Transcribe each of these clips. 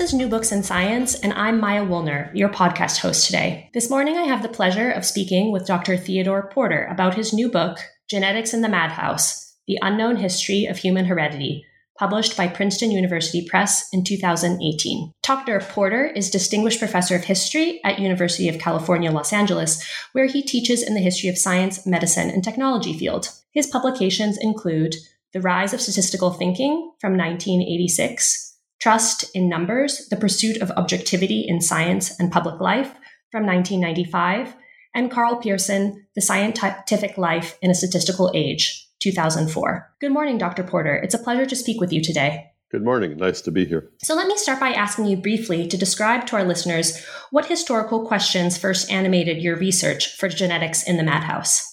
This is New Books in Science, and I'm Maya Woolner, your podcast host today. This morning, I have the pleasure of speaking with Dr. Theodore Porter about his new book, Genetics in the Madhouse The Unknown History of Human Heredity, published by Princeton University Press in 2018. Dr. Porter is Distinguished Professor of History at University of California, Los Angeles, where he teaches in the history of science, medicine, and technology field. His publications include The Rise of Statistical Thinking from 1986, Trust in Numbers, The Pursuit of Objectivity in Science and Public Life from 1995, and Karl Pearson, The Scientific Life in a Statistical Age, 2004. Good morning, Dr. Porter. It's a pleasure to speak with you today. Good morning. Nice to be here. So, let me start by asking you briefly to describe to our listeners what historical questions first animated your research for genetics in the madhouse.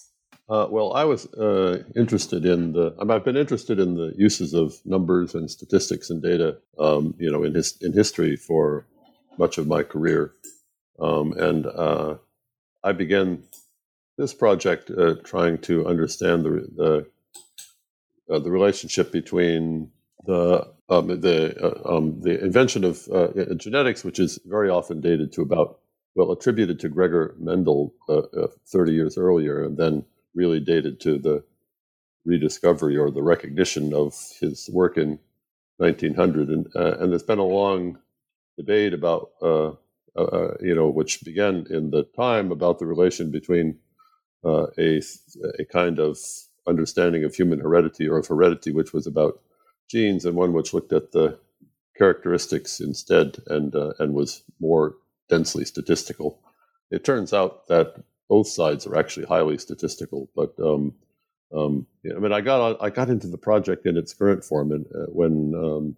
Uh, well, I was uh, interested in the. I've been interested in the uses of numbers and statistics and data, um, you know, in his in history for much of my career, um, and uh, I began this project uh, trying to understand the the, uh, the relationship between the um, the uh, um, the invention of genetics, which is very often dated to about well attributed to Gregor Mendel 30 years earlier, and then really dated to the rediscovery or the recognition of his work in 1900. And, uh, and there's been a long debate about, uh, uh, uh, you know, which began in the time about the relation between uh, a, a kind of understanding of human heredity or of heredity, which was about genes, and one which looked at the characteristics instead and, uh, and was more densely statistical. It turns out that both sides are actually highly statistical. But um, um, I mean, I got I got into the project in its current form, and uh, when um,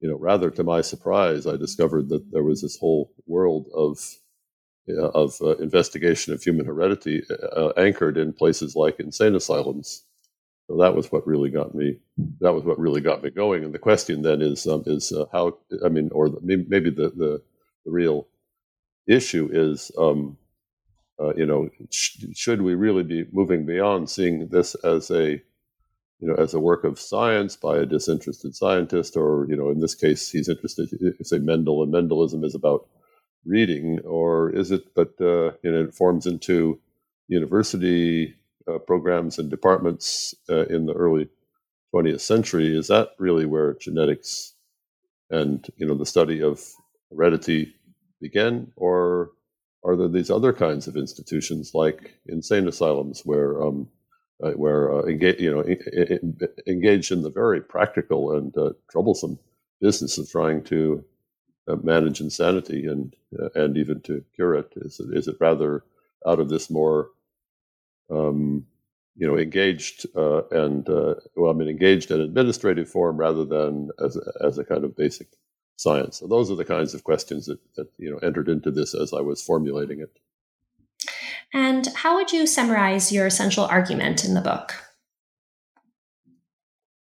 you know, rather to my surprise, I discovered that there was this whole world of uh, of uh, investigation of human heredity uh, anchored in places like insane asylums. So that was what really got me. That was what really got me going. And the question then is um, is uh, how I mean, or the, maybe the, the, the real issue is um, uh, you know, sh- should we really be moving beyond seeing this as a, you know, as a work of science by a disinterested scientist, or you know, in this case, he's interested. Say Mendel and Mendelism is about reading, or is it? But uh, you know, it forms into university uh, programs and departments uh, in the early 20th century. Is that really where genetics and you know the study of heredity began, or are there these other kinds of institutions like insane asylums where um, uh, where uh, engage, you know engaged in the very practical and uh, troublesome business of trying to uh, manage insanity and uh, and even to cure it? Is it, is it rather out of this more um, you know engaged uh, and well I mean engaged in administrative form rather than as a, as a kind of basic science? So those are the kinds of questions that, that you know entered into this as I was formulating it. And how would you summarize your essential argument in the book?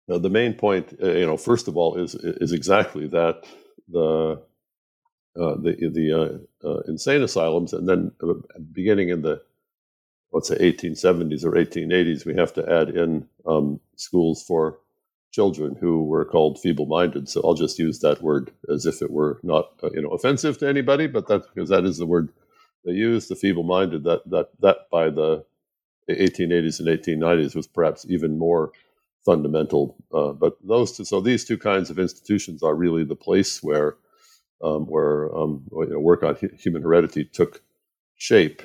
Now, the main point, uh, you know, first of all, is is exactly that the uh, the the uh, uh insane asylums, and then uh, beginning in the let's say 1870s or 1880s, we have to add in um, schools for children who were called feeble-minded. So I'll just use that word as if it were not uh, you know offensive to anybody, but that's because that is the word they use. The feeble-minded that that that by the 1880s and 1890s was perhaps even more fundamental. Uh, but those two, so these two kinds of institutions are really the place where um, where um, you know, work on human heredity took shape.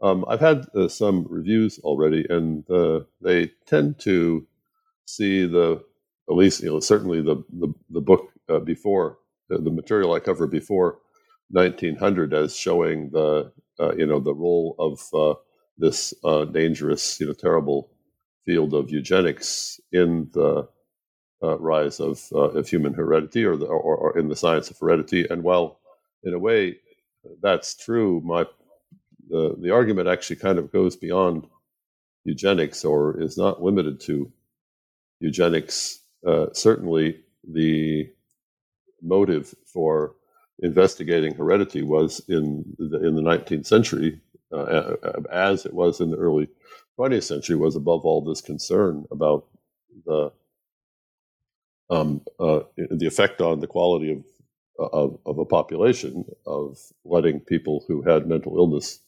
Um, I've had uh, some reviews already, and uh, they tend to see the at least you know certainly the the, the book uh, before the, the, material I covered before 1900 as showing the uh, you know the role of uh, this uh, dangerous you know terrible field of eugenics in the uh, rise of of human heredity or, the, or, or in the science of heredity. And while in a way that's true my the the argument actually kind of goes beyond eugenics or is not limited to eugenics uh, certainly the motive for investigating heredity was in the, in the 19th century, uh, as it was in the early 20th century, was above all this concern about the um, uh, the effect on the quality of of, of a population of letting people who had mental illness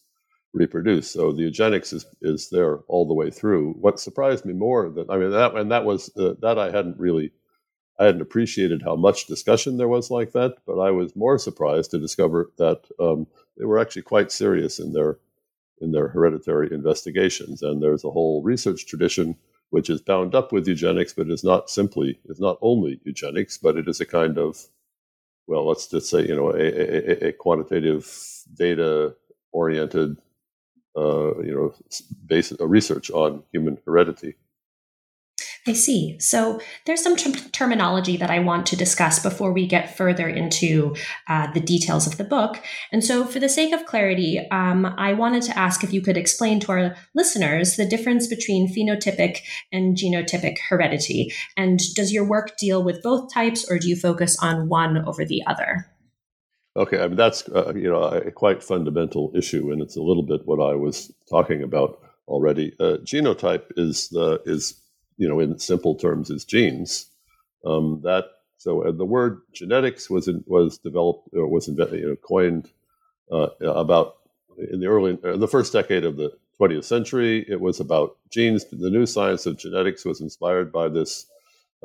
reproduce. So the eugenics is, is there all the way through. What surprised me more that I mean that and that was uh, that I hadn't really I hadn't appreciated how much discussion there was like that, but I was more surprised to discover that um, they were actually quite serious in their in their hereditary investigations. And there's a whole research tradition which is bound up with eugenics, but is not simply is not only eugenics, but it is a kind of well, let's just say you know a, a, a quantitative data oriented uh, you know base, a research on human heredity. I see. So there's some ter- terminology that I want to discuss before we get further into uh, the details of the book. And so, for the sake of clarity, um, I wanted to ask if you could explain to our listeners the difference between phenotypic and genotypic heredity. And does your work deal with both types, or do you focus on one over the other? Okay, I mean that's uh, you know a quite fundamental issue, and it's a little bit what I was talking about already. Uh, genotype is the is you know, in simple terms, is genes. Um, that so uh, the word genetics was in, was developed or was invented, you know, coined uh, about in the early in the first decade of the 20th century. It was about genes. The new science of genetics was inspired by this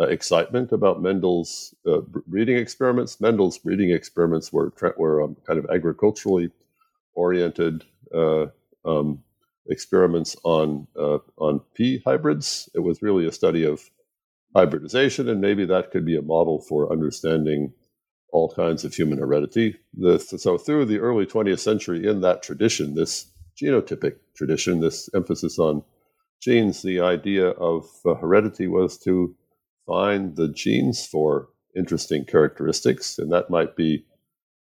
uh, excitement about Mendel's uh, breeding experiments. Mendel's breeding experiments were were um, kind of agriculturally oriented. Uh, um, experiments on uh, on pea hybrids. It was really a study of hybridization, and maybe that could be a model for understanding all kinds of human heredity. The, so through the early 20th century, in that tradition, this genotypic tradition, this emphasis on genes, the idea of uh, heredity was to find the genes for interesting characteristics, and that might be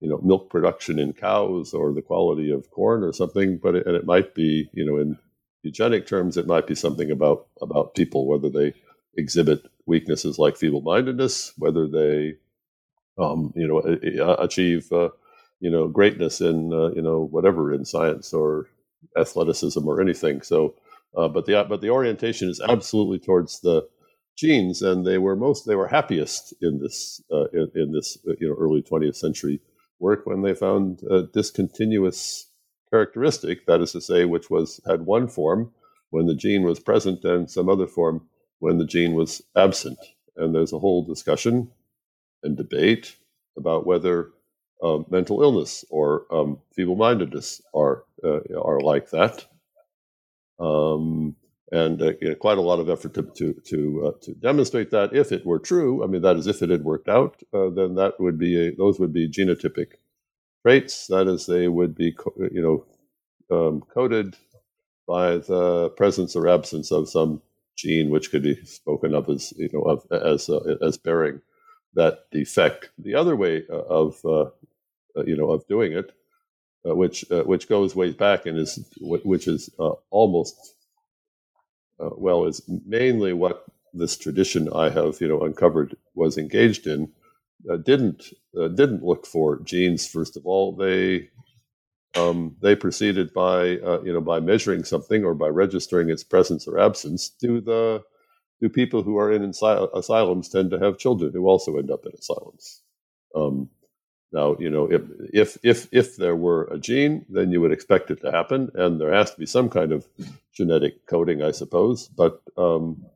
you know milk production in cows or the quality of corn or something but it, and it might be you know in eugenic terms it might be something about about people whether they exhibit weaknesses like feeble-mindedness whether they um, you know achieve uh, you know greatness in uh, you know whatever in science or athleticism or anything. So uh, but the but the orientation is absolutely towards the genes and they were most they were happiest in this uh, in, in, this uh, you know early 20th century work when they found a discontinuous characteristic, that is to say, which was had one form when the gene was present and some other form when the gene was absent. And there's a whole discussion and debate about whether uh, mental illness or um, feeble-mindedness are uh, are like that. Um, and uh, you know, quite a lot of effort to to to, uh, to, demonstrate that. If it were true, I mean, that is, if it had worked out, uh, then that would be a, those would be genotypic traits. That is, they would be you know um, coded by the presence or absence of some gene, which could be spoken of as you know of, as uh, as bearing that defect. The other way uh, of uh, you know of doing it, which which goes way back and is which is almost uh, well is mainly what this tradition I have you know uncovered was engaged in. Uh, didn't uh, didn't look for genes first of all. They um, they proceeded by uh, you know by measuring something or by registering its presence or absence. Do the do people who are in asylums tend to have children who also end up in asylums? Um, now, you know, if, if if if there were a gene, then you would expect it to happen, and there has to be some kind of genetic coding, I suppose. But um,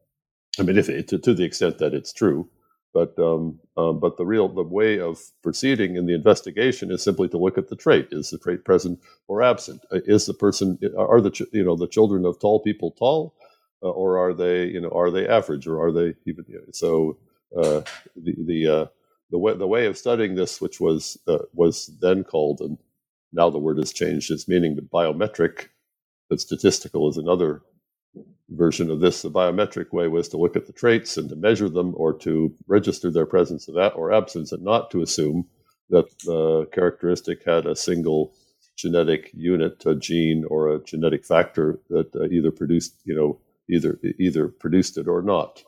I mean, if to, to the extent that it's true, but um, um, but the real the way of proceeding in the investigation is simply to look at the trait: is the trait present or absent? Uh, is the person are the you know the children of tall people tall, uh, or are they you know are they average, or are they even so? Uh, the the uh, the way the way of studying this, which was uh, was then called, and now the word has changed its meaning, but biometric, but statistical is another version of this. The biometric way was to look at the traits and to measure them, or to register their presence or absence, and not to assume that the characteristic had a single genetic unit, a gene, or a genetic factor that uh, either produced, you know, either either produced it or not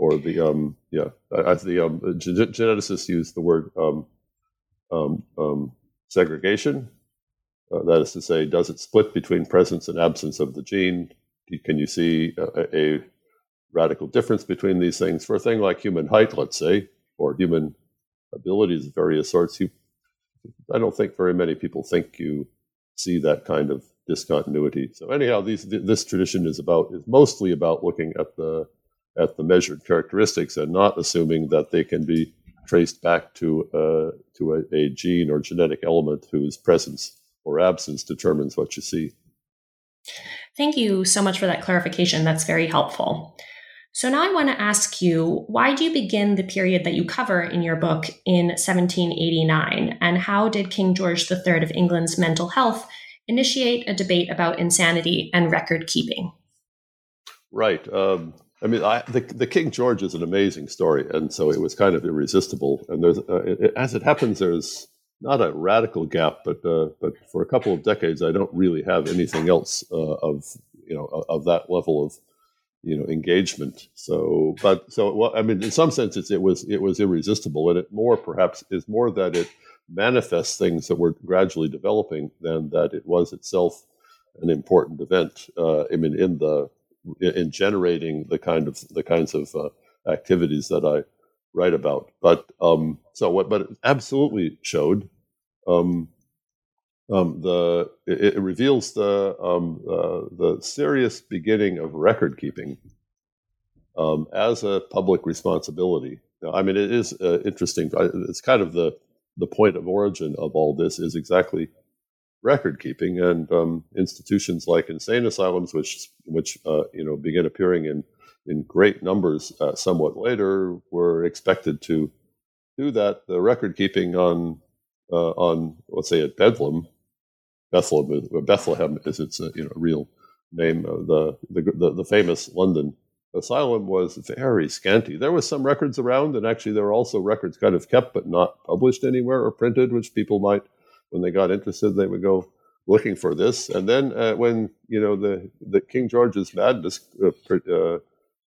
or the um yeah I, the um geneticists use the word um, um, um segregation. Uh, that is to say, does it split between presence and absence of the gene? Can you see a, a, radical difference between these things for a thing like human height, let's say, or human abilities of various sorts, you, I don't think very many people think you see that kind of discontinuity. So anyhow, these, this tradition is about is mostly about looking at the at the measured characteristics and not assuming that they can be traced back to uh, to a, a gene or genetic element whose presence or absence determines what you see. Thank you so much for that clarification. That's very helpful. So now I want to ask you why do you begin the period that you cover in your book in 1789? And how did King George III of England's mental health initiate a debate about insanity and record keeping? Right. Um, I mean, I, the, the King George is an amazing story, and so it was kind of irresistible. And there's, uh, it, as it happens, there's not a radical gap, but uh, but for a couple of decades, I don't really have anything else uh, of you know of that level of you know engagement. So, but so well, I mean, in some sense, it's, it was it was irresistible, and it more perhaps is more that it manifests things that were gradually developing than that it was itself an important event. Uh, I mean, in the in generating the kind of the kinds of uh, activities that I write about. But um, so what? But it absolutely showed um, um, the it, it, reveals the um, uh, the serious beginning of record keeping um, as a public responsibility. Now, I mean, it is uh, interesting. It's kind of the the point of origin of all this is exactly record keeping and um, institutions like insane asylums, which which uh, you know begin appearing in in great numbers uh, somewhat later, were expected to do that. The record keeping on uh, on let's say at Bedlam, Bethlehem, Bethlehem is its uh, you know real name. the, the the the famous London asylum was very scanty. There was some records around, and actually there were also records kind of kept but not published anywhere or printed, which people might, when they got interested, they would go looking for this. And then uh, when you know the the King George's madness uh, uh,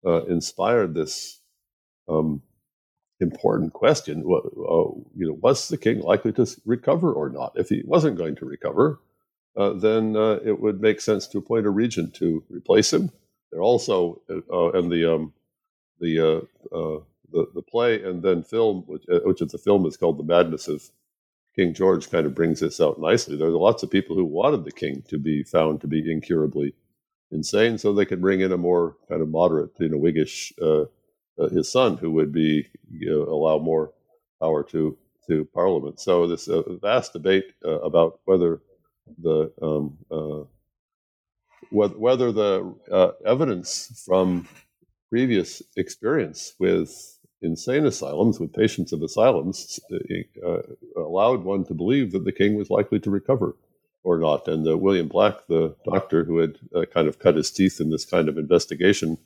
uh inspired this um, important question, uh, you know, was the king likely to recover or not? If he wasn't going to recover, uh, then it would make sense to appoint a regent to replace him they're also and the um, the, the the play and then film, which, which is the film is called The Madness of King George, kind of brings this out nicely. There are lots of people who wanted the king to be found to be incurably insane, so they could bring in a more kind of moderate, you know, Whiggish uh, uh, his son, who would be you know, allow more power to to Parliament. So this vast debate about whether the um, whether the uh, evidence from previous experience with insane asylums, with patients of asylums, uh, allowed one to believe that the king was likely to recover or not. And uh, William Black, the doctor who had uh, kind of cut his teeth in this kind of investigation,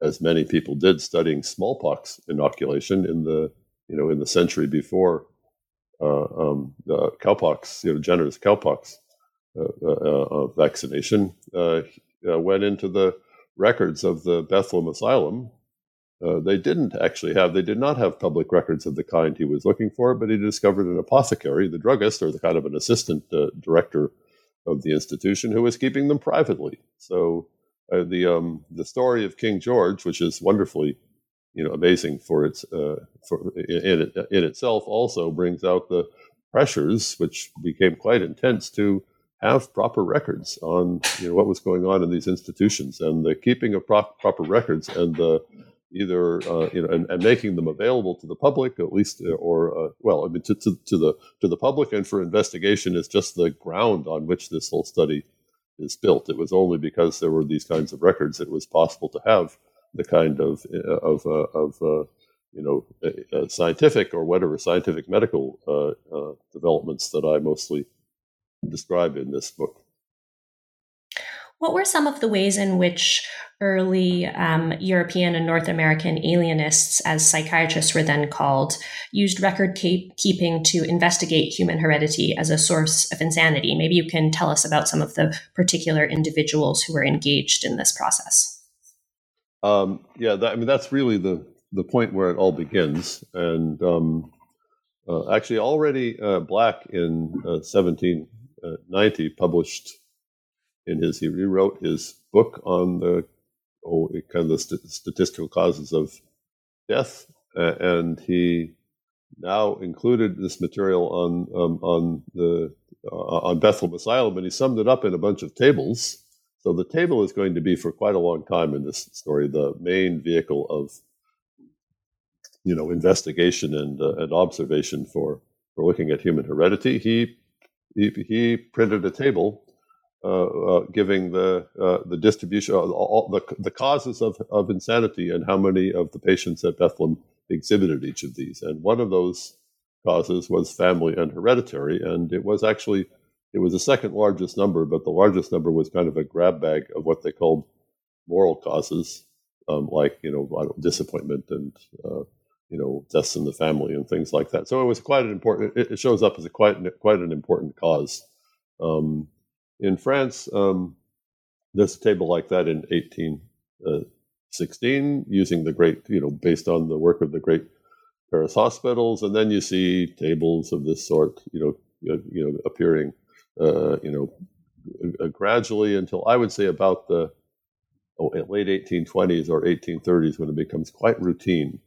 as many people did studying smallpox inoculation in the you know in the century before uh, um, cowpox, you know, Jenner's cowpox uh, uh, vaccination went into the records of the Bethlehem Asylum. They didn't actually have, they did not have public records of the kind he was looking for, but he discovered an apothecary, the druggist, or the kind of an assistant director of the institution who was keeping them privately. So uh, the um, the story of King George, which is wonderfully, you know, amazing for its uh, for in, in itself, also brings out the pressures which became quite intense to have proper records on you know what was going on in these institutions and the keeping of prop, proper records and the either uh, you know and, and, making them available to the public at least uh, or uh, well I mean to, to, to, the to the public and for investigation is just the ground on which this whole study is built. It was only because there were these kinds of records that it was possible to have the kind of uh, of uh, of uh, you know scientific or whatever scientific medical developments that I mostly describe in this book. What were some of the ways in which early um, European and North American alienists, as psychiatrists were then called, used record keeping to investigate human heredity as a source of insanity? Maybe you can tell us about some of the particular individuals who were engaged in this process. Um, yeah, that, I mean that's really the the point where it all begins, and um, uh, actually already uh, Black in uh, 17 90 published in his, he rewrote his book on the oh, kind of the st- statistical causes of death, uh, and he now included this material on um, on the uh, on Bethlehem Asylum, and he summed it up in a bunch of tables. So the table is going to be for quite a long time in this story the main vehicle of you know investigation and uh, and observation for for looking at human heredity. He he, he printed a table giving the uh, the distribution all, the the causes of of insanity and how many of the patients at Bethlehem exhibited each of these. And one of those causes was family and hereditary, and it was actually it was the second largest number, but the largest number was kind of a grab bag of what they called moral causes, um, like you know disappointment and uh, you know deaths in the family and things like that. So it was quite an important. It, shows up as a quite quite an important cause. Um, in France, um, there's a table like that in 1816, uh, using the great you know based on the work of the great Paris hospitals, and then you see tables of this sort, you know, you know, appearing, uh, you know, uh, gradually until I would say about the oh, late 1820s or 1830s when it becomes quite routine.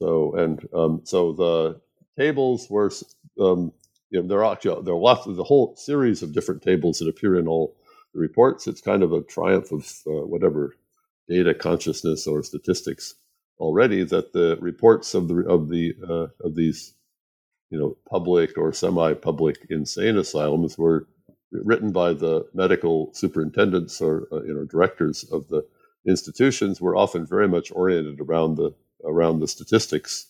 So and um, so the tables were, um, you know, there are there are lots of the whole series of different tables that appear in all the reports. It's kind of a triumph of uh, whatever data consciousness or statistics already that the reports of the of the uh, of these you know public or semi-public insane asylums were written by the medical superintendents or uh, you know directors of the institutions were often very much oriented around the around the statistics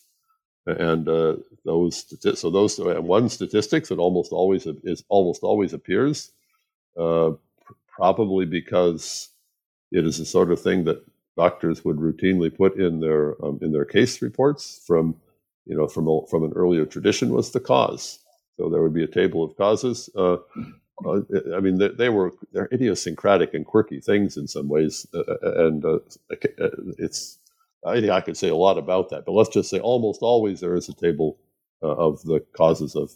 and uh, those so those and one statistics that almost always is almost always appears uh, probably because it is the sort of thing that doctors would routinely put in their um, in their case reports from you know from a, from an earlier tradition was the cause. So there would be a table of causes. Uh, uh, I mean, they, they, were they're idiosyncratic and quirky things in some ways, uh, uh and uh, uh, it's I think I could say a lot about that. But let's just say almost always there is a table of the causes of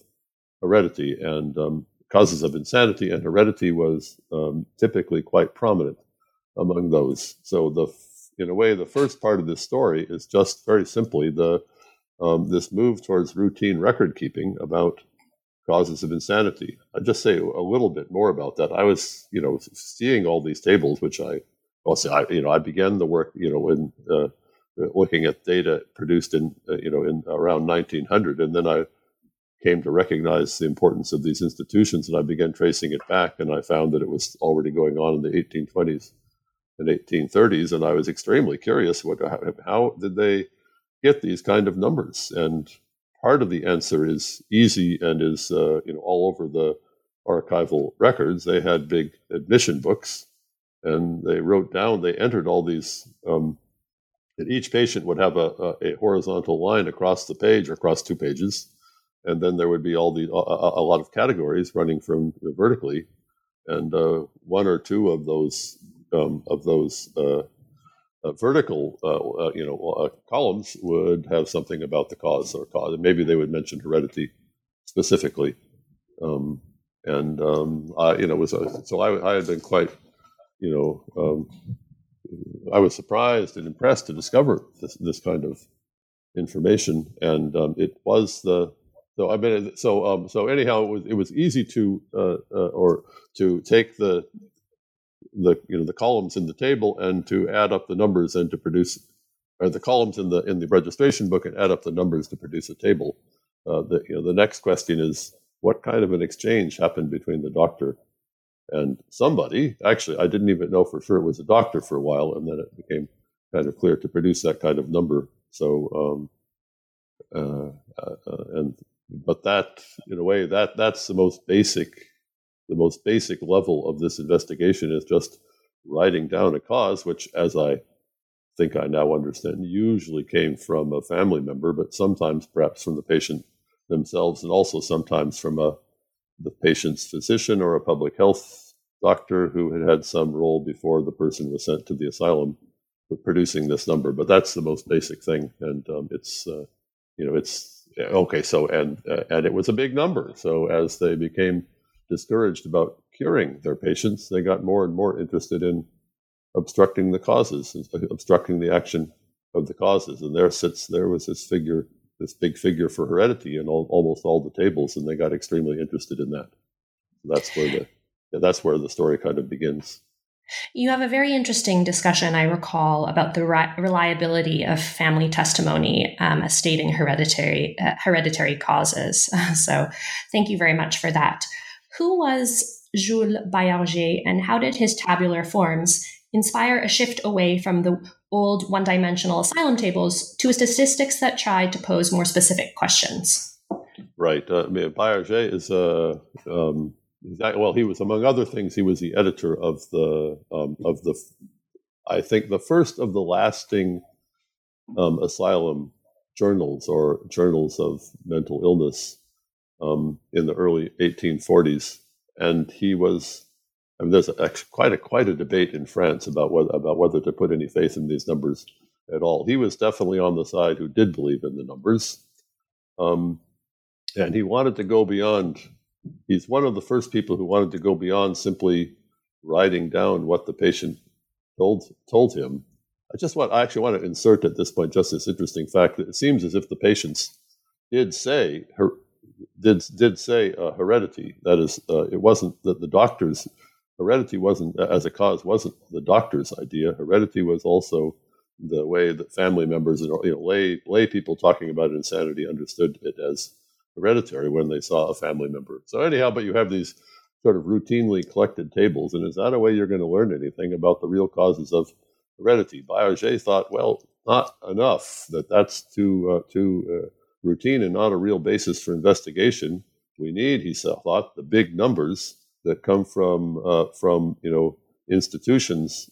heredity and um, causes of insanity, and heredity was um, typically quite prominent among those. So the in a way, the first part of this story is just very simply the um, this move towards routine record keeping about causes of insanity. I'll just say a little bit more about that. I was, you know, seeing all these tables, which I, well, say, I, you know, I began the work, you know, in uh, looking at data produced in, uh, you know, in around 1900, and then I came to recognize the importance of these institutions, and I began tracing it back, and I found that it was already going on in the 1820s and 1830s, and I was extremely curious what how did they get these kind of numbers? And part of the answer is easy and is uh, you know all over the archival records. They had big admission books, and they wrote down. They entered all these. Um, and each patient would have a, a, a, horizontal line across the page or across two pages, and then there would be all the a, a lot of categories running from vertically, and uh, one or two of those um, of those uh, uh, vertical, uh, uh, you know, columns would have something about the cause or cause. And maybe they would mention heredity specifically. Um, and um, I, you know, was so I, I, had been quite, you know, um, I was surprised and impressed to discover this, this kind of information, and um, it was the so I mean, so um, so anyhow, it was it was easy to uh, uh, or to take the the you know the columns in the table and to add up the numbers and to produce or the columns in the in the registration book and add up the numbers to produce a table. Uh, the you know the next question is what kind of an exchange happened between the doctor and somebody. Actually, I didn't even know for sure it was a doctor for a while, and then it became kind of clear to produce that kind of number. So, um, uh, uh, uh and but that in a way that that's the most basic the most basic level of this investigation is just writing down a cause, which, as I think I now understand, usually came from a family member, but sometimes perhaps from the patient themselves, and also sometimes from a the patient's physician or a public health doctor who had had some role before the person was sent to the asylum with producing this number. But that's the most basic thing, and um, it's uh, you know it's okay. So and uh, and it was a big number. So as they became discouraged about curing their patients, they got more and more interested in obstructing the causes, obstructing the action of the causes. And there sits, there was this figure this big figure for heredity in all, almost all the tables, and they got extremely interested in that. That's where the yeah, that's where the story kind of begins. You have a very interesting discussion, I recall, about the re- reliability of family testimony um, as stating hereditary uh, hereditary causes. so, thank you very much for that. Who was Jules Baillarger, and how did his tabular forms inspire a shift away from the old one-dimensional asylum tables to statistics that tried to pose more specific questions? Right. Uh, I mean, Baillarger is a uh, um, well, he was among other things. He was the editor of the um, of the, I think the first of the lasting um, asylum journals or journals of mental illness um, in the early 1840s, and he was. I mean, there's a, quite a quite a debate in France about whether about whether to put any faith in these numbers at all. He was definitely on the side who did believe in the numbers, um, and he wanted to go beyond he's one of the first people who wanted to go beyond simply writing down what the patient told told him. I just want I actually want to insert at this point just this interesting fact that it seems as if the patients did say her, did did say uh, heredity. That is, uh, it wasn't that the doctors heredity wasn't as a cause wasn't the doctor's idea. Heredity was also the way that family members and you know lay lay people talking about insanity understood it as hereditary when they saw a family member. So anyhow, but you have these sort of routinely collected tables, and is that a way you're going to learn anything about the real causes of heredity? Baillarger thought, well, not enough. That that's too uh, too uh, routine and not a real basis for investigation. We need, he thought, the big numbers that come from uh, from you know institutions.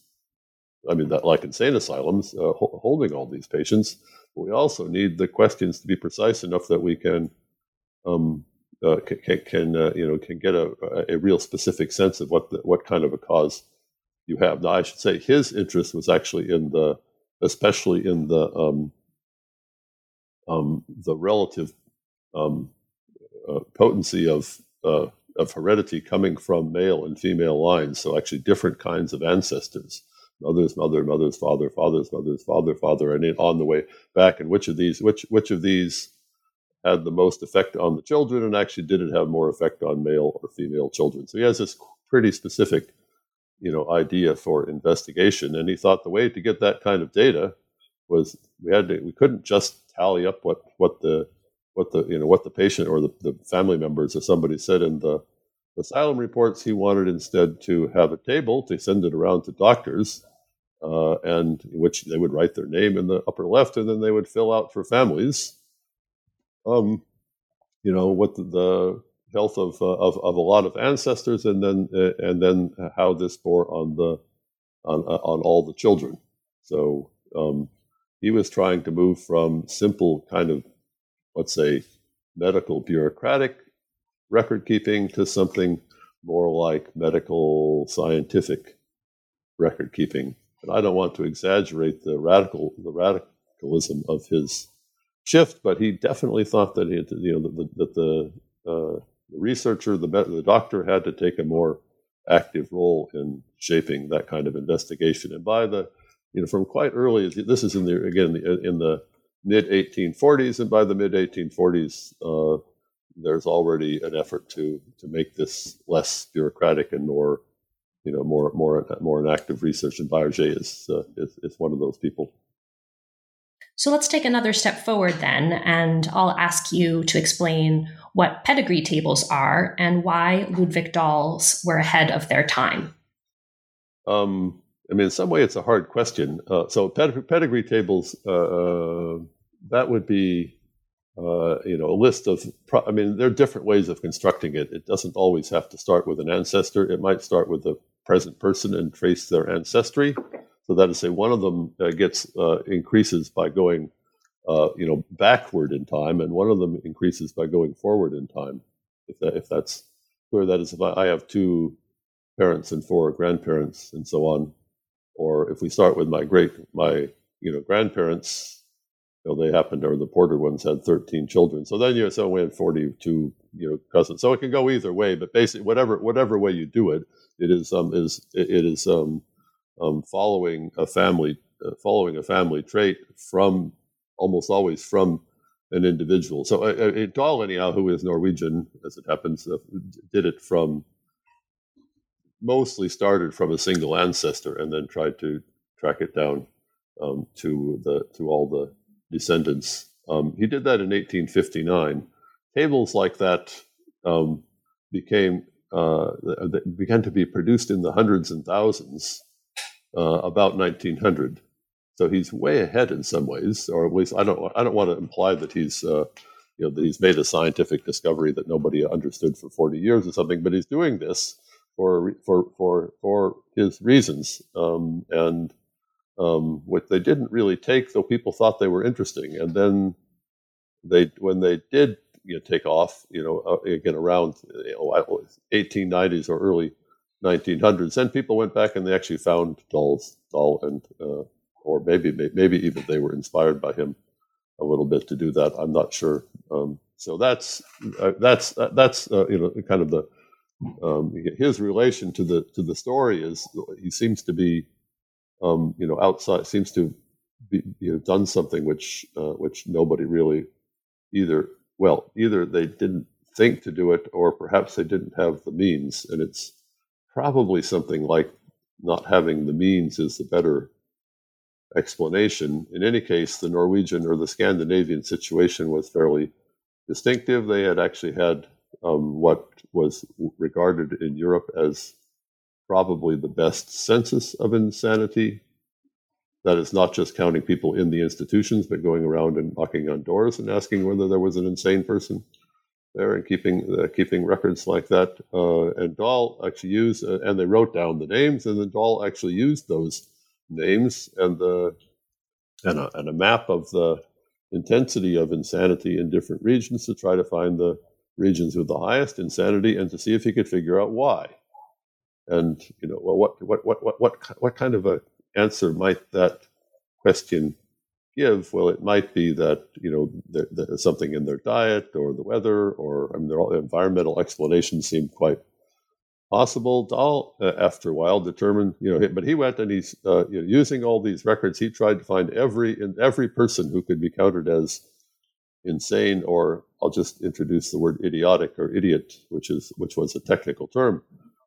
I mean, that like insane asylums uh, ho- holding all these patients. But we also need the questions to be precise enough that we can um, uh, can, can uh, you know can get a, a real specific sense of what the, what kind of a cause you have. Now, I should say his interest was actually in the, especially in the um, um, the relative um, uh, potency of uh, of heredity coming from male and female lines. So actually, different kinds of ancestors. Mother's mother, mother's father, father's mother's father, father, and on the way back. And which of these, which which of these had the most effect on the children, and actually did it have more effect on male or female children? So he has this pretty specific, you know, idea for investigation, and he thought the way to get that kind of data was we had to we couldn't just tally up what what the what the you know what the patient or the, the family members or somebody said in the asylum reports. He wanted instead to have a table to send it around to doctors. Uh, and which they would write their name in the upper left, and then they would fill out for families um, you know, what the, the health of, uh, of, of a lot of ancestors, and then uh, and then how this bore on the on uh, on all the children. So um, he was trying to move from simple kind of let's say medical bureaucratic record keeping to something more like medical scientific record keeping. And I don't want to exaggerate the radical the radicalism of his shift, but he definitely thought that he had to, you know that the, uh, the researcher, the the doctor, had to take a more active role in shaping that kind of investigation. And by the you know from quite early, this is in the again in the mid 1840s, and by the mid 1840s, uh, there's already an effort to to make this less bureaucratic and more you know more more more an active research. And Baillarger is, uh, is is one of those people. So let's take another step forward then, and I'll ask you to explain what pedigree tables are and why Ludvig Dahls were ahead of their time. Um, I mean, in some way, it's a hard question. Uh, so ped- pedigree tables, uh, uh, that would be, uh, you know, a list of. Pro- I mean, there are different ways of constructing it. It doesn't always have to start with an ancestor. It might start with the present person and trace their ancestry. So that is, say, one of them uh, gets uh, increases by going, you know, backward in time, and one of them increases by going forward in time. If that, if that's clear, that is, if I have two parents and four grandparents and so on, or if we start with my great my you know grandparents, you know, they happened, or the Porter ones had 13 children. So then you so we had 42 you know cousins. So it can go either way, but basically whatever whatever way you do it, it is um is it is um um, following a family uh, following a family trait from almost always from an individual. So uh, uh Dahl, anyhow, who is Norwegian, as it happens, uh, did it from mostly started from a single ancestor and then tried to track it down um, to the to all the descendants. Um, he did that in 1859. Tables like that um, became uh, began to be produced in the hundreds and thousands uh, about 1900. So he's way ahead in some ways, or at least I don't I don't want to imply that he's uh, you know that he's made a scientific discovery that nobody understood for 40 years or something, but he's doing this for for for for his reasons, um, and um, what they didn't really take, though people thought they were interesting, and then they when they did you know, take off, you know, uh, again around you know, 1890s or early 1900s, then people went back and they actually found Dahl's Dahl and uh, or maybe maybe even they were inspired by him a little bit to do that. I'm not sure. Um, so that's uh, that's uh, that's uh, you know kind of the um, his relation to the to the story is he seems to be um, you know outside seems to be you know done something which uh, which nobody really either well either they didn't think to do it or perhaps they didn't have the means and it's probably something like not having the means is the better explanation. In any case, the Norwegian or the Scandinavian situation was fairly distinctive. They had actually had um, what was regarded in Europe as probably the best census of insanity. That is not just counting people in the institutions, but going around and knocking on doors and asking whether there was an insane person there and keeping uh, keeping records like that. Uh, and Dahl actually used, uh, and they wrote down the names, and then Dahl actually used those names and the and a, and a map of the intensity of insanity in different regions to try to find the regions with the highest insanity and to see if he could figure out why. And you know, well, what what what what what what kind of a answer might that question give? Well, it might be that you know there's something in their diet or the weather, or I mean, all, environmental explanations seem quite possible. Dahl, uh, after a while, determined, you know, but he went and he's uh, you know, using all these records. He tried to find every every person who could be counted as insane, or I'll just introduce the word idiotic or idiot, which is which was a technical term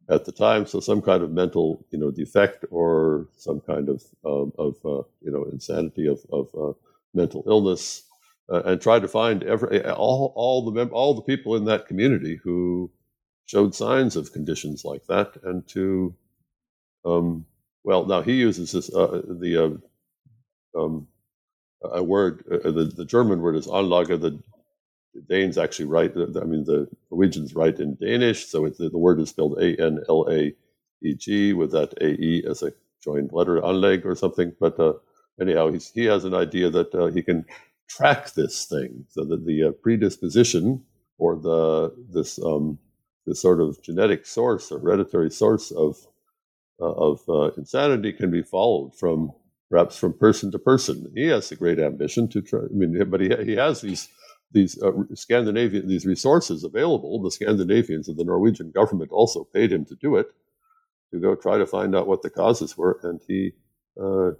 at the time. So some kind of mental, you know, defect or some kind of um, of uh, you know insanity of of uh, mental illness. Uh, and try to find every all all the mem- all the people in that community who showed signs of conditions like that, and to, um, well, now he uses this uh, the uh, um, a word, uh, the, the German word is Anlage. The Danes actually write, I mean, the Norwegians write in Danish, so it, the, the word is spelled A N L A E G with that A E as a joined letter, Anleg or something. But uh, anyhow, he has an idea that uh, he can track this thing, so that the uh, predisposition or the this um, the sort of genetic source, or hereditary source of uh, of uh, insanity can be followed from perhaps from person to person. He has a great ambition to try. I mean, but he, he has these these uh, these resources available. The Scandinavians and the Norwegian government also paid him to do it, to go try to find out what the causes were, and he. Uh,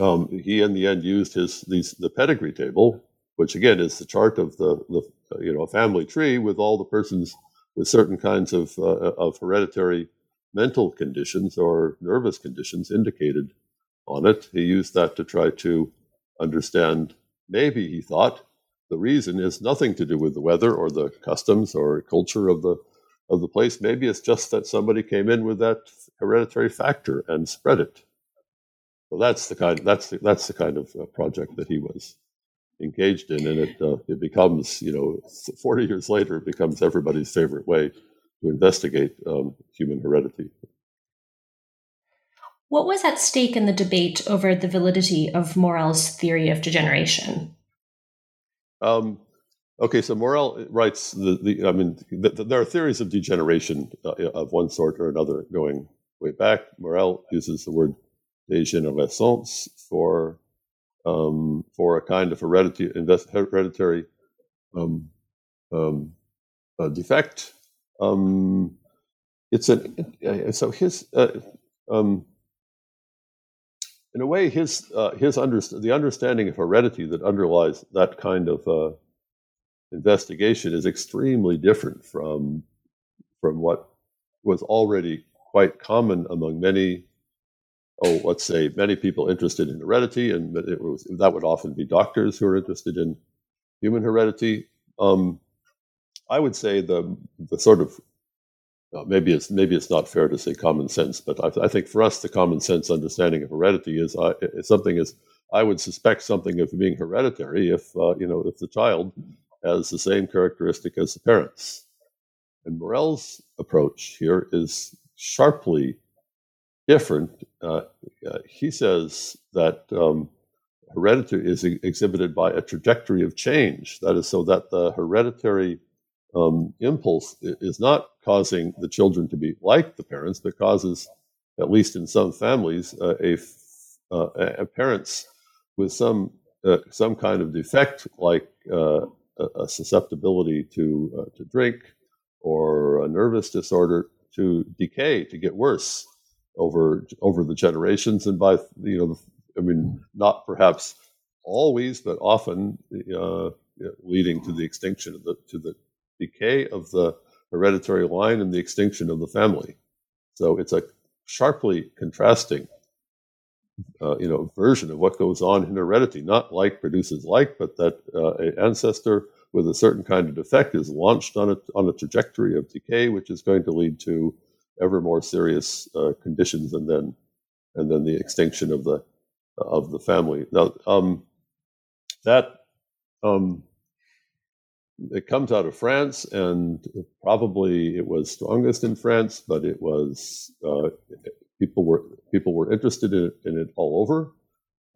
um, he in the end used his these the pedigree table, which again is the chart of the, the you know family tree with all the persons with certain kinds of, uh, of hereditary mental conditions or nervous conditions indicated on it. He used that to try to understand, maybe he thought, the reason is nothing to do with the weather or the customs or culture of the of the place. Maybe it's just that somebody came in with that hereditary factor and spread it. So that's the kind that's the, that's the kind of uh, project that he was engaged in, and it uh, it becomes you know forty years later it becomes everybody's favorite way to investigate um, human heredity. What was at stake in the debate over the validity of Morel's theory of degeneration? Um, okay, so Morel writes the, the I mean, the, the, there are theories of degeneration uh, of one sort or another going way back. Morel uses the word dégénérescence for um, for a kind of hereditary, hereditary um, um, uh, defect. Um, it's an uh, so his uh, um, in a way, his uh, his underst- the understanding of heredity that underlies that kind of uh, investigation is extremely different from from what was already quite common among many oh let's say many people interested in heredity and was, that would often be doctors who are interested in human heredity. Um, i would say the the sort of maybe it's maybe it's not fair to say common sense, but I, I think for us the common sense understanding of heredity is uh, something is I would suspect something of being hereditary if uh, you know if the child has the same characteristic as the parents. And Morel's approach here is sharply different. Uh, uh, he says that um, heredity is exhibited by a trajectory of change. That is, so that the hereditary um, impulse is not causing the children to be like the parents, but causes, at least in some families, uh, a, uh, a parents with some uh, some kind of defect, like uh, a susceptibility to uh, to drink or a nervous disorder, to decay, to get worse over over the generations, and by you know, I mean, not perhaps always, but often uh, leading to the extinction of the to the decay of the hereditary line and the extinction of the family. So it's a sharply contrasting, uh, you know, version of what goes on in heredity. Not like produces like, but that uh, an ancestor with a certain kind of defect is launched on a on a trajectory of decay, which is going to lead to ever more serious uh, conditions, and then and then the extinction of the of the family. Now, um, that um, it comes out of France, and probably it was strongest in France, but it was uh, people were people were interested in it, in it all over.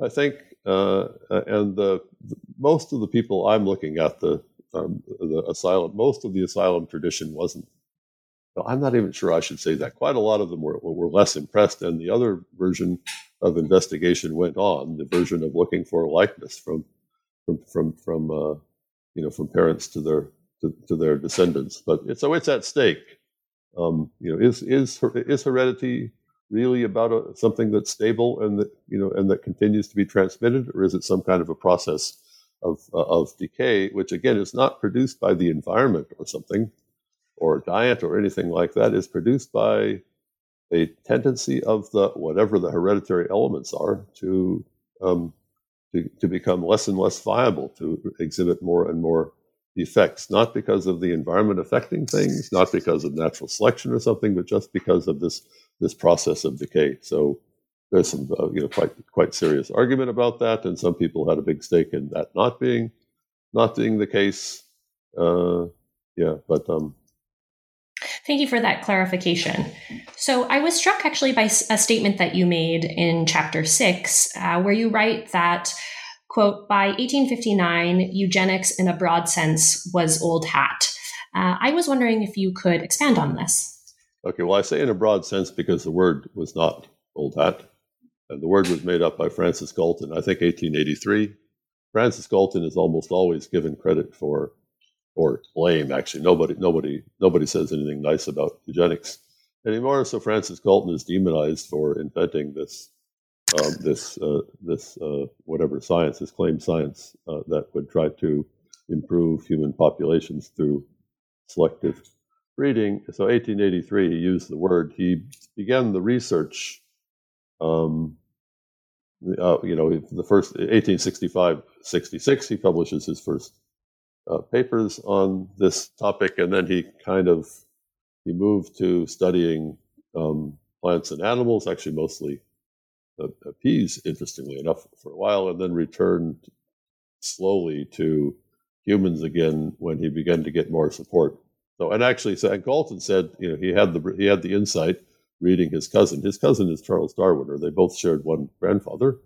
I think, uh, and the, the, most of the people I'm looking at the um, the asylum, most of the asylum tradition wasn't. I'm not even sure I should say that. Quite a lot of them were were less impressed, and the other version of investigation went on. The version of looking for likeness from from from from uh, you know, from parents to their to, to their descendants. But it's, so it's at stake. Um, you know, is is is heredity really about a, something that's stable and that you know and that continues to be transmitted, or is it some kind of a process of uh, of decay, which again is not produced by the environment or something, or diet or anything like that, is produced by a tendency of the whatever the hereditary elements are to um, to, to become less and less viable, to exhibit more and more effects, not because of the environment affecting things, not because of natural selection or something, but just because of this this process of decay. So there's some uh, you know quite quite serious argument about that, and some people had a big stake in that not being not being the case. Uh, yeah, but um, Thank you for that clarification. So, I was struck actually by a statement that you made in chapter six, uh, where you write that, quote, by 1859, eugenics in a broad sense was old hat. Uh, I was wondering if you could expand on this. Okay, well, I say in a broad sense because the word was not old hat. And the word was made up by Francis Galton, I think 1883. Francis Galton is almost always given credit for or blame actually. Nobody nobody nobody says anything nice about eugenics anymore. So francis galton is demonized for inventing this um, this uh, this uh, whatever science this claimed science uh, that would try to improve human populations through selective breeding. So 1883 he used the word. He began the research um, uh, you know the first 1865 66 he publishes his first uh, papers on this topic, and then he kind of he moved to studying um, plants and animals, actually mostly uh, uh, peas, interestingly enough, for a while, and then returned slowly to humans again when he began to get more support. So, and actually, so, and Galton said, you know, he had the he had the insight reading his cousin. His cousin is Charles Darwin, or they both shared one grandfather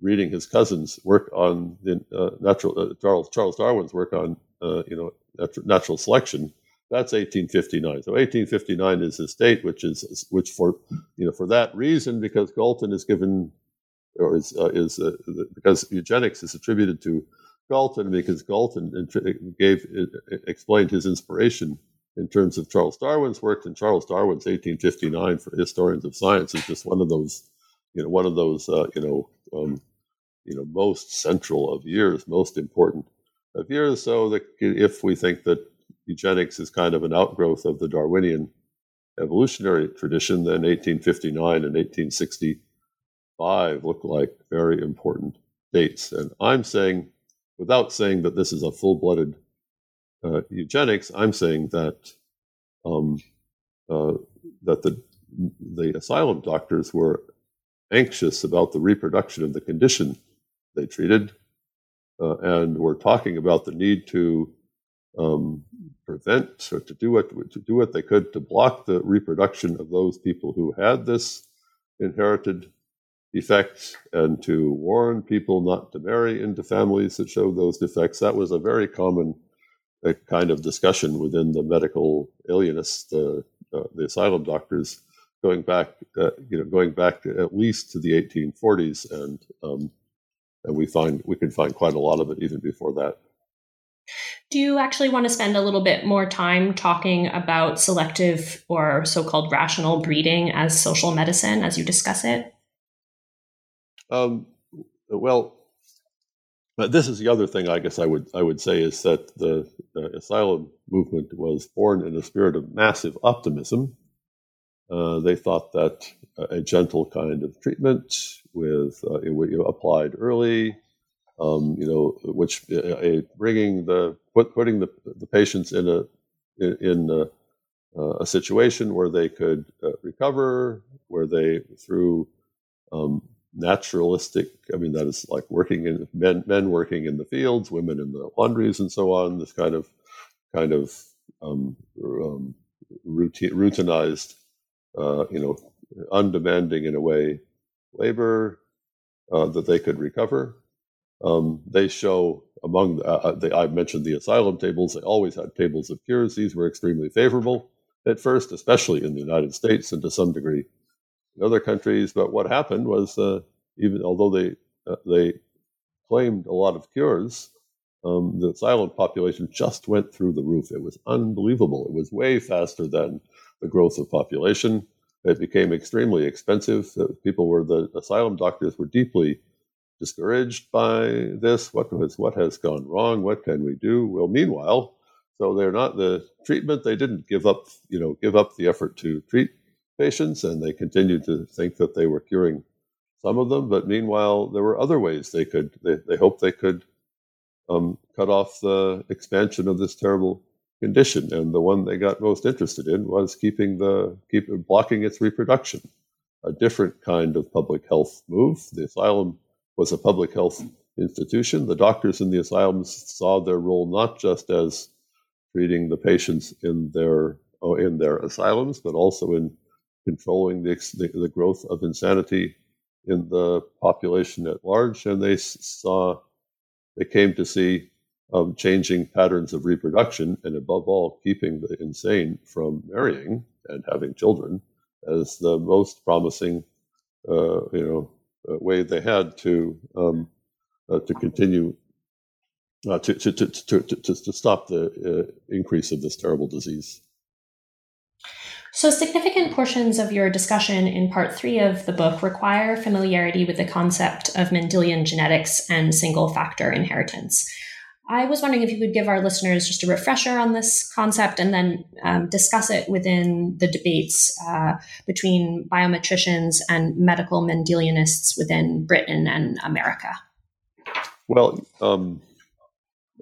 reading his cousin's work on the uh, natural uh, Charles Charles Darwin's work on uh, you know nat- natural selection. That's 1859. So 1859 is his date, which is which for you know for that reason because Galton is given or is uh, is uh, because eugenics is attributed to Galton because Galton gave explained his inspiration in terms of Charles Darwin's work, and Charles Darwin's 1859 for historians of science is just one of those you know one of those uh, you know um, you know most central of years, most important of years. So that if we think that eugenics is kind of an outgrowth of the Darwinian evolutionary tradition, then 1859 and 1865 look like very important dates. And I'm saying, without saying that this is a full-blooded uh, eugenics, I'm saying that um, uh, that the the asylum doctors were anxious about the reproduction of the condition they treated, uh, and were talking about the need to um, prevent or to do what to do what they could to block the reproduction of those people who had this inherited defect and to warn people not to marry into families that showed those defects. That was a very common uh, kind of discussion within the medical alienists, uh, uh, the asylum doctors, going back, uh, you know, going back at least to the 1840s, and um, and we find we can find quite a lot of it even before that. Do you actually want to spend a little bit more time talking about selective or so called rational breeding as social medicine as you discuss it? Um, well, this is the other thing I guess I would I would say is that the, the asylum movement was born in a spirit of massive optimism. Uh, they thought that a gentle kind of treatment with uh, applied early um, you know, which uh, bringing the put, putting the, the patients in a in a, uh, a situation where they could uh, recover, where they through um, naturalistic. I mean, that is like working in men men working in the fields, women in the laundries, and so on. This kind of kind of um, um, routine, routinized, uh, you know, undemanding in a way labor uh, that they could recover um, they show among uh, the, I mentioned the asylum tables. They always had tables of cures. These were extremely favorable at first, especially in the United States and to some degree in other countries. But what happened was, uh, even although they uh, they claimed a lot of cures, um, the asylum population just went through the roof. It was unbelievable. It was way faster than the growth of population. It became extremely expensive. People were the asylum doctors were deeply discouraged by this? What has what has gone wrong? What can we do? Well, meanwhile, so they're not the treatment. They didn't give up, you know, give up the effort to treat patients, and they continued to think that they were curing some of them. But meanwhile, there were other ways they could. They, they hoped they could um, cut off the expansion of this terrible condition. And the one they got most interested in was keeping the keep blocking its reproduction. A different kind of public health move. The asylum was a public health institution. The doctors in the asylums saw their role not just as treating the patients in their oh, in their asylums, but also in controlling the, the, the growth of insanity in the population at large. And they saw, they came to see um, changing patterns of reproduction, and above all, keeping the insane from marrying and having children as the most promising, uh, you know, uh, way they had to um, uh, to continue uh, to, to, to, to, to, to stop the increase of this terrible disease. So, significant portions of your discussion in part three of the book require familiarity with the concept of Mendelian genetics and single factor inheritance. I was wondering if you could give our listeners just a refresher on this concept and then um, discuss it within the debates uh, between biometricians and medical Mendelianists within Britain and America. Well, um,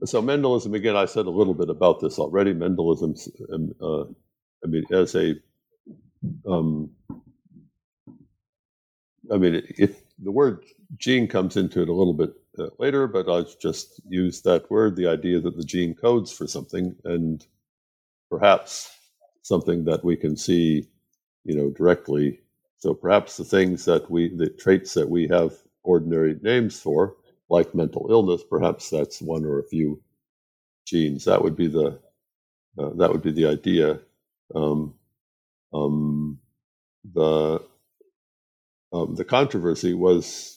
so Mendelism, again, I said a little bit about this already. Mendelism, um, uh, I mean, as a, um, I mean, if the word gene comes into it a little bit uh, later, but I'll just use that word the idea that the gene codes for something and perhaps something that we can see, you know, directly. So perhaps the things that we, the traits that we have ordinary names for, like mental illness, perhaps that's one or a few genes. That would be the uh, that would be the idea. Um, um, the um, the controversy was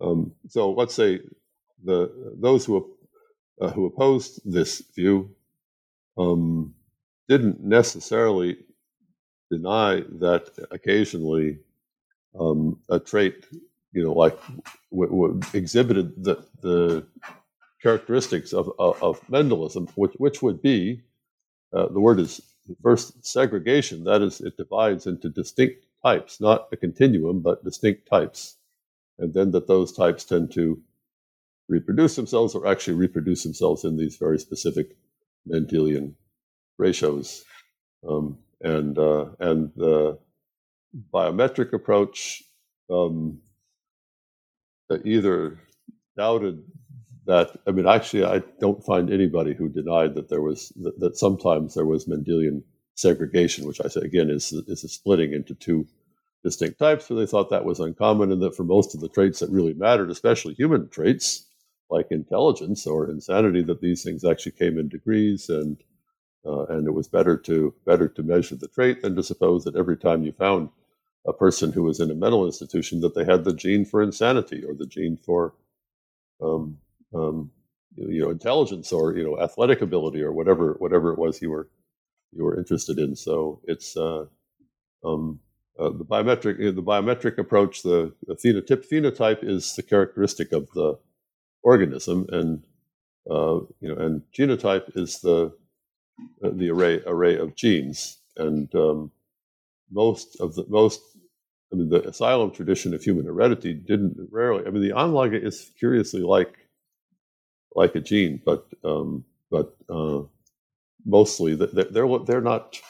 um, so let's say the those who uh, who opposed this view um, didn't necessarily deny that occasionally um, a trait, you know, like w- w- exhibited the, the characteristics of, of, Mendelism, which, which would be uh, the word is first segregation. That is, it divides into distinct types, not a continuum, but distinct types. And then that those types tend to reproduce themselves or actually reproduce themselves in these very specific Mendelian ratios. Um, and, uh, and the biometric approach um, either doubted that I mean, actually, I don't find anybody who denied that there was that, that sometimes there was Mendelian segregation, which I say again is is a splitting into two distinct types. So they thought that was uncommon, and that for most of the traits that really mattered, especially human traits like intelligence or insanity, that these things actually came in degrees, and uh, and it was better to better to measure the trait than to suppose that every time you found a person who was in a mental institution that they had the gene for insanity or the gene for um, um, you know intelligence or you know athletic ability or whatever whatever it was you were you were interested in. So it's uh, um, uh, the biometric the biometric approach. The, the phenotype phenotype is the characteristic of the organism, and uh, you know, and genotype is the uh, the array array of genes. And um, most of the most I mean, the asylum tradition of human heredity didn't rarely. I mean, the Anlage is curiously like like a gene, but um, but uh, mostly they're, they're not.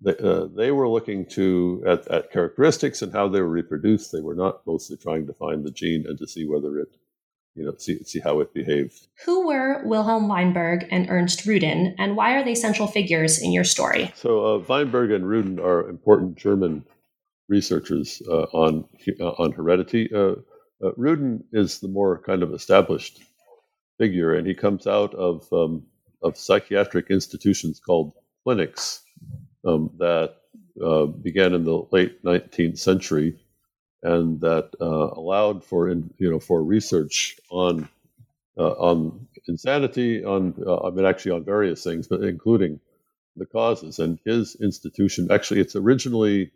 They, uh, they were looking to at, at characteristics and how they were reproduced. They were not mostly trying to find the gene and to see whether it, you know, see see how it behaved. Who were Wilhelm Weinberg and Ernst Rudin, and why are they central figures in your story? So uh, Weinberg and Rudin are important German researchers uh, on uh, on heredity. Uh, uh, Rudin is the more kind of established figure, and he comes out of um, of psychiatric institutions called clinics um, that uh, began in the late 19th century, and that uh, allowed for in, you know for research on uh, on insanity, on uh, I mean actually on various things, but including the causes. And his institution actually it's originally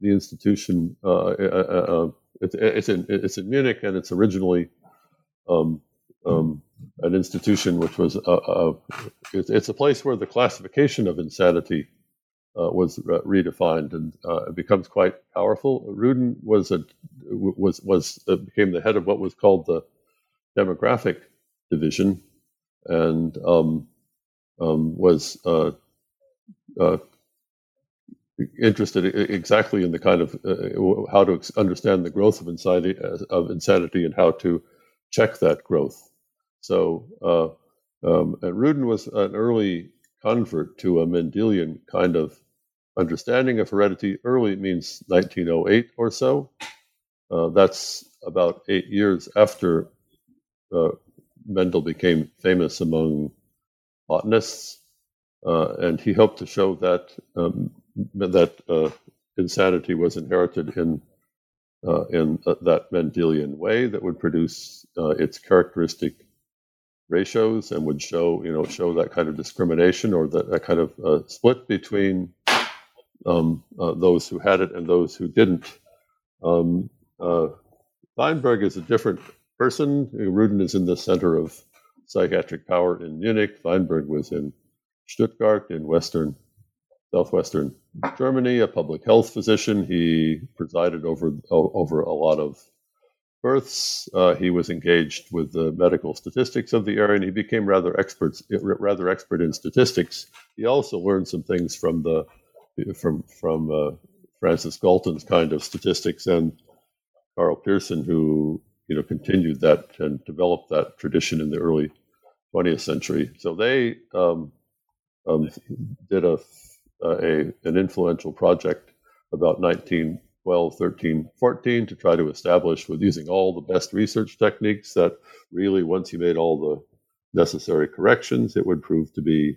the institution uh, uh, it's, it's in it's in Munich, and it's originally um, um, an institution which was it's, it's, a place where the classification of insanity uh, was redefined and uh, it becomes quite powerful. Rudin was a was was uh, became the head of what was called the demographic division, and um, um, was uh, interested exactly in the kind of how to understand the growth of insanity of insanity and how to check that growth. So, uh, um, and Rudin was an early convert to a Mendelian kind of understanding of heredity. Early means 1908 or so. Uh, that's about eight years after uh, Mendel became famous among botanists, uh, and he hoped to show that um, that uh, insanity was inherited in uh, in that Mendelian way that would produce its characteristic ratios and would show you know show that kind of discrimination or that, that kind of uh, split between um, uh, those who had it and those who didn't. Um, uh, Weinberg is a different person. Rudin is in the center of psychiatric power in Munich. Weinberg was in Stuttgart in western, southwestern Germany, a public health physician. He presided over over a lot of births. Uh, he was engaged with the medical statistics of the area, and he became rather expert, rather expert in statistics. He also learned some things from the from from uh, Francis Galton's kind of statistics and Karl Pearson, who you know continued that and developed that tradition in the early 20th century. So they um, um, did a, a an influential project about 1912, 13, 14 to try to establish with using all the best research techniques that really, once you made all the necessary corrections, it would prove to be,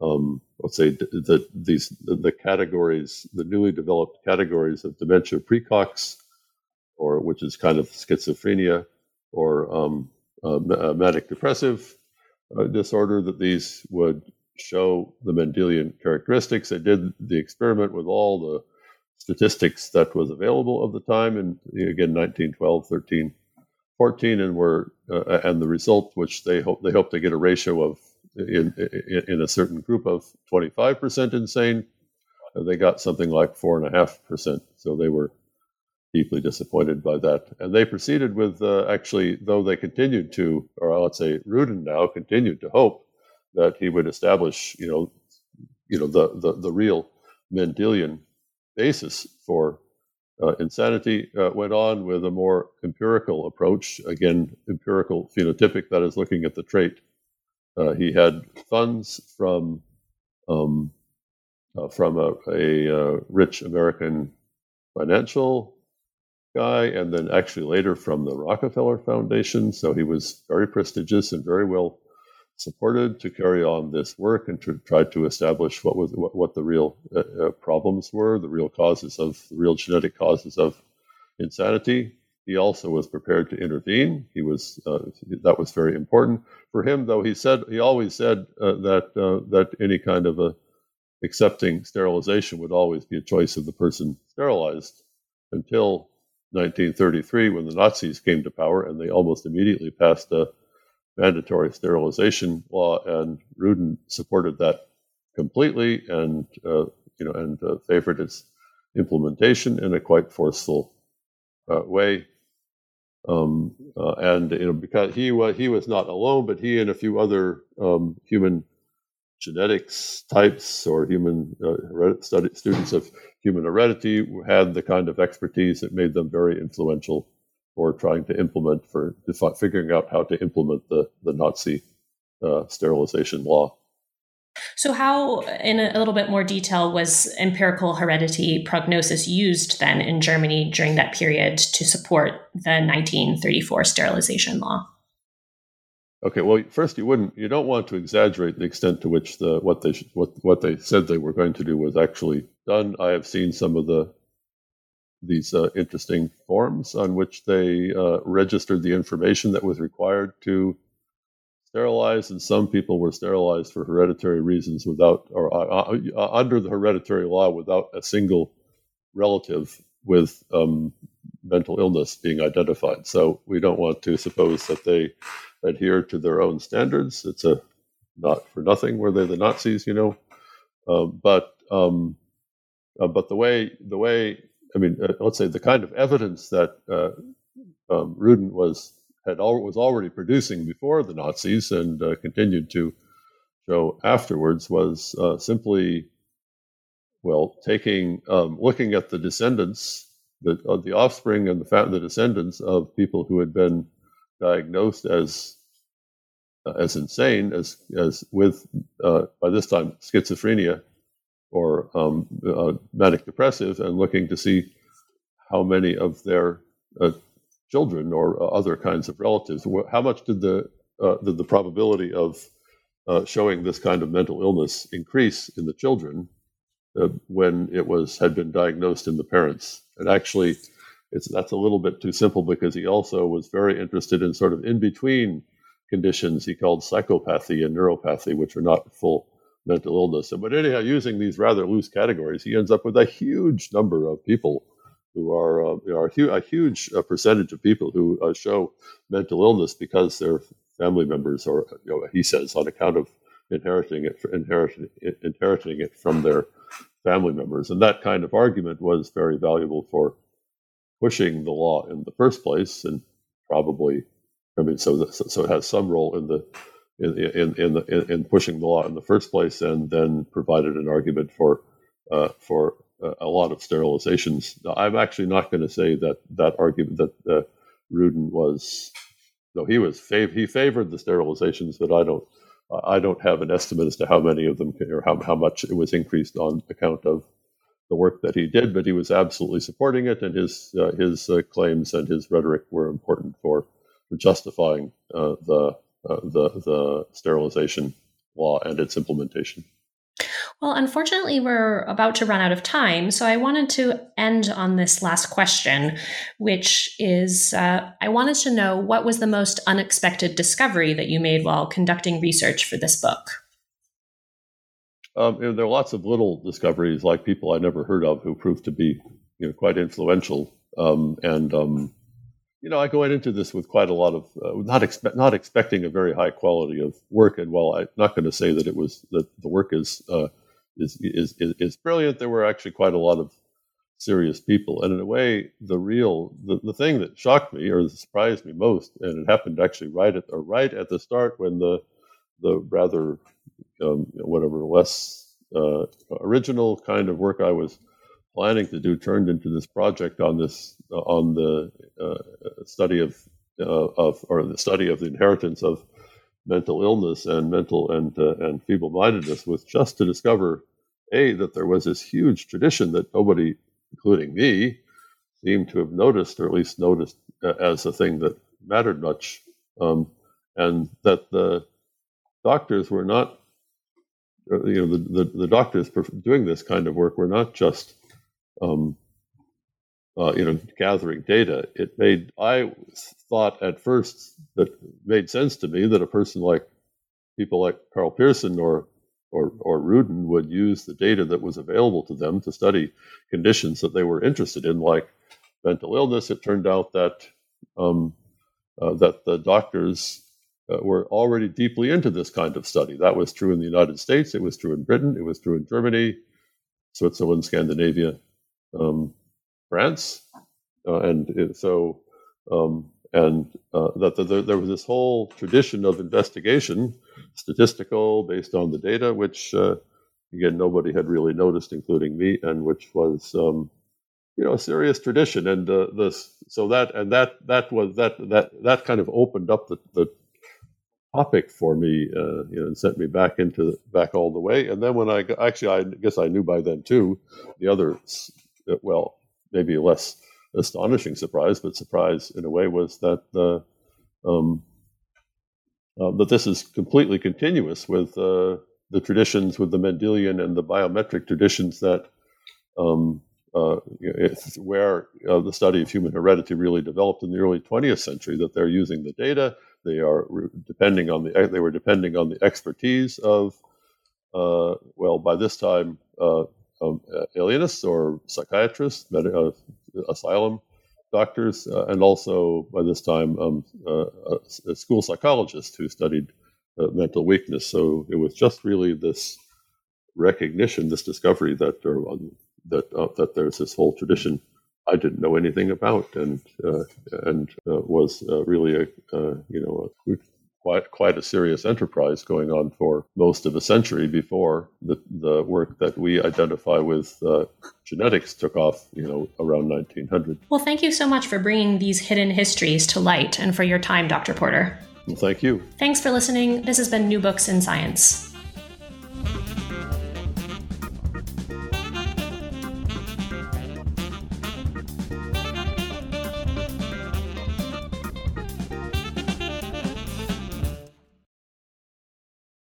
um, let's say, the, these the, categories, the newly developed categories of dementia precox, or which is kind of schizophrenia, or um, uh, manic depressive uh, disorder, that these would show the Mendelian characteristics. They did the experiment with all the statistics that was available of the time, and again, 1912, 13, 14, and were uh, and the result, which they hope they hope to get a ratio of in in a certain group of 25 percent insane. They got something like four and a half percent, so they were deeply disappointed by that. And they proceeded with uh, actually, though they continued to, or let's say Rudin now continued to hope that he would establish, you know, you know the the, the real Mendelian basis for uh, insanity. Uh, went on with a more empirical approach, again empirical phenotypic, that is looking at the trait. Uh, he had funds from um, uh, from a, a uh, rich American financial guy, and then actually later from the Rockefeller Foundation. So he was very prestigious and very well supported to carry on this work and to try to establish what was what, what the real uh, uh, problems were, the real causes of the real genetic causes of insanity. He also was prepared to intervene. He was uh, that was very important for him, though. He said he always said uh, that uh, that any kind of a accepting sterilization would always be a choice of the person sterilized until 1933 when the Nazis came to power and they almost immediately passed a mandatory sterilization law, and Rudin supported that completely and uh, you know and uh, favored its implementation in a quite forceful uh, way. Um, uh, and you know because he was he was not alone, but he and a few other um, human genetics types or human uh, study, students of human heredity had the kind of expertise that made them very influential for trying to implement for figuring out how to implement the the Nazi uh, sterilization law. So, how, in a little bit more detail, was empirical heredity prognosis used then in Germany during that period to support the 1934 sterilization law? Okay, well, first you wouldn't, you don't want to exaggerate the extent to which the what they what what they said they were going to do was actually done. I have seen some of the these uh, interesting forms on which they uh, registered the information that was required to sterilize, and some people were sterilized for hereditary reasons without, or uh, uh, uh under the hereditary law, without a single relative with um, mental illness being identified. So we don't want to suppose that they adhere to their own standards. It's a not for nothing were they the Nazis, you know. Um, but um, uh, but the way the way I mean, uh, let's say the kind of evidence that uh, um, Rudin was had al- was already producing before the Nazis and uh, continued to show afterwards was uh, simply, well, taking um, looking at the descendants, the uh, the offspring and the fa- the descendants of people who had been diagnosed as uh, as insane as as with by this time schizophrenia or um, uh, manic depressive and looking to see how many of their uh, children or uh, other kinds of relatives, how much did the uh, did the probability of uh, showing this kind of mental illness increase in the children uh, when it was had been diagnosed in the parents? And actually, it's that's a little bit too simple because he also was very interested in sort of in between conditions he called psychopathy and neuropathy, which are not full mental illness. But anyhow, using these rather loose categories, he ends up with a huge number of people who are, uh, are hu- a huge uh, percentage of people who uh, show mental illness because their family members, or you know, he says, on account of inheriting it, inheriting, inheriting it from their family members. And that kind of argument was very valuable for pushing the law in the first place, and probably, I mean, so so it has some role in the in in in, the, in pushing the law in the first place, and then provided an argument for uh, for a lot of sterilizations. I'm actually not going to say that that argument that uh, Rudin was, though he was fav- he favored the sterilizations, but I don't I don't have an estimate as to how many of them or how how much it was increased on account of the work that he did. But he was absolutely supporting it, and his uh, his uh, claims and his rhetoric were important for, for justifying uh, the uh, the the sterilization law and its implementation. Well, unfortunately, we're about to run out of time. So I wanted to end on this last question, which is uh, I wanted to know what was the most unexpected discovery that you made while conducting research for this book? um, there are lots of little discoveries, like people I never heard of, who proved to be you know quite influential. Um, and um, you know, I go into this with quite a lot of uh, not expect not expecting a very high quality of work. And while I'm not going to say that it was that the work is, uh, is, is is is brilliant, there were actually quite a lot of serious people. And in a way, the real the, the thing that shocked me or surprised me most, and it happened actually right at or right at the start when the the rather um, whatever less uh, original kind of work I was planning to do turned into this project on this uh, on the uh, study of uh, of or the study of the inheritance of mental illness and mental and uh, and feeble-mindedness was just to discover a that there was this huge tradition that nobody including me, seemed to have noticed, or at least noticed uh, as a thing that mattered much, um, and that the doctors were not, uh, you know, the, the, the, doctors doing this kind of work were not just, um, uh, you know, gathering data. It made, I thought at first that made sense to me that a person like people like Karl Pearson or or, or Rudin would use the data that was available to them to study conditions that they were interested in, like mental illness. It turned out that um, uh, that the doctors uh, were already deeply into this kind of study. That was true in the United States. It was true in Britain. It was true in Germany, Switzerland, Scandinavia, um, France, uh, and so um, and uh, that the, the, there was this whole tradition of investigation, statistical, based on the data, which uh, again nobody had really noticed, including me, and which was um, you know a serious tradition. And uh, this so that and that that was that that that kind of opened up the, the topic for me, uh, you know, and sent me back into back all the way. And then when I actually, I guess I knew by then too, the other well maybe a less astonishing surprise, but surprise in a way was that the um, uh, that this is completely continuous with uh, the traditions, with the Mendelian and the biometric traditions that um, uh, where uh, the study of human heredity really developed in the early 20th century. That they're using the data, they are depending on the they were depending on the expertise of uh, well by this time uh, um, alienists or psychiatrists, med- asylum doctors, uh, and also by this time um, uh, a, school psychologist who studied uh, mental weakness. So it was just really this recognition, this discovery that that uh, that there's this whole tradition I didn't know anything about, and uh, and uh, was really a you know a quite quite a serious enterprise going on for most of a century before the the work that we identify with uh, genetics took off, you know, around 1900. Well, thank you so much for bringing these hidden histories to light and for your time, Dr. Porter. Well, thank you. Thanks for listening. This has been New Books in Science.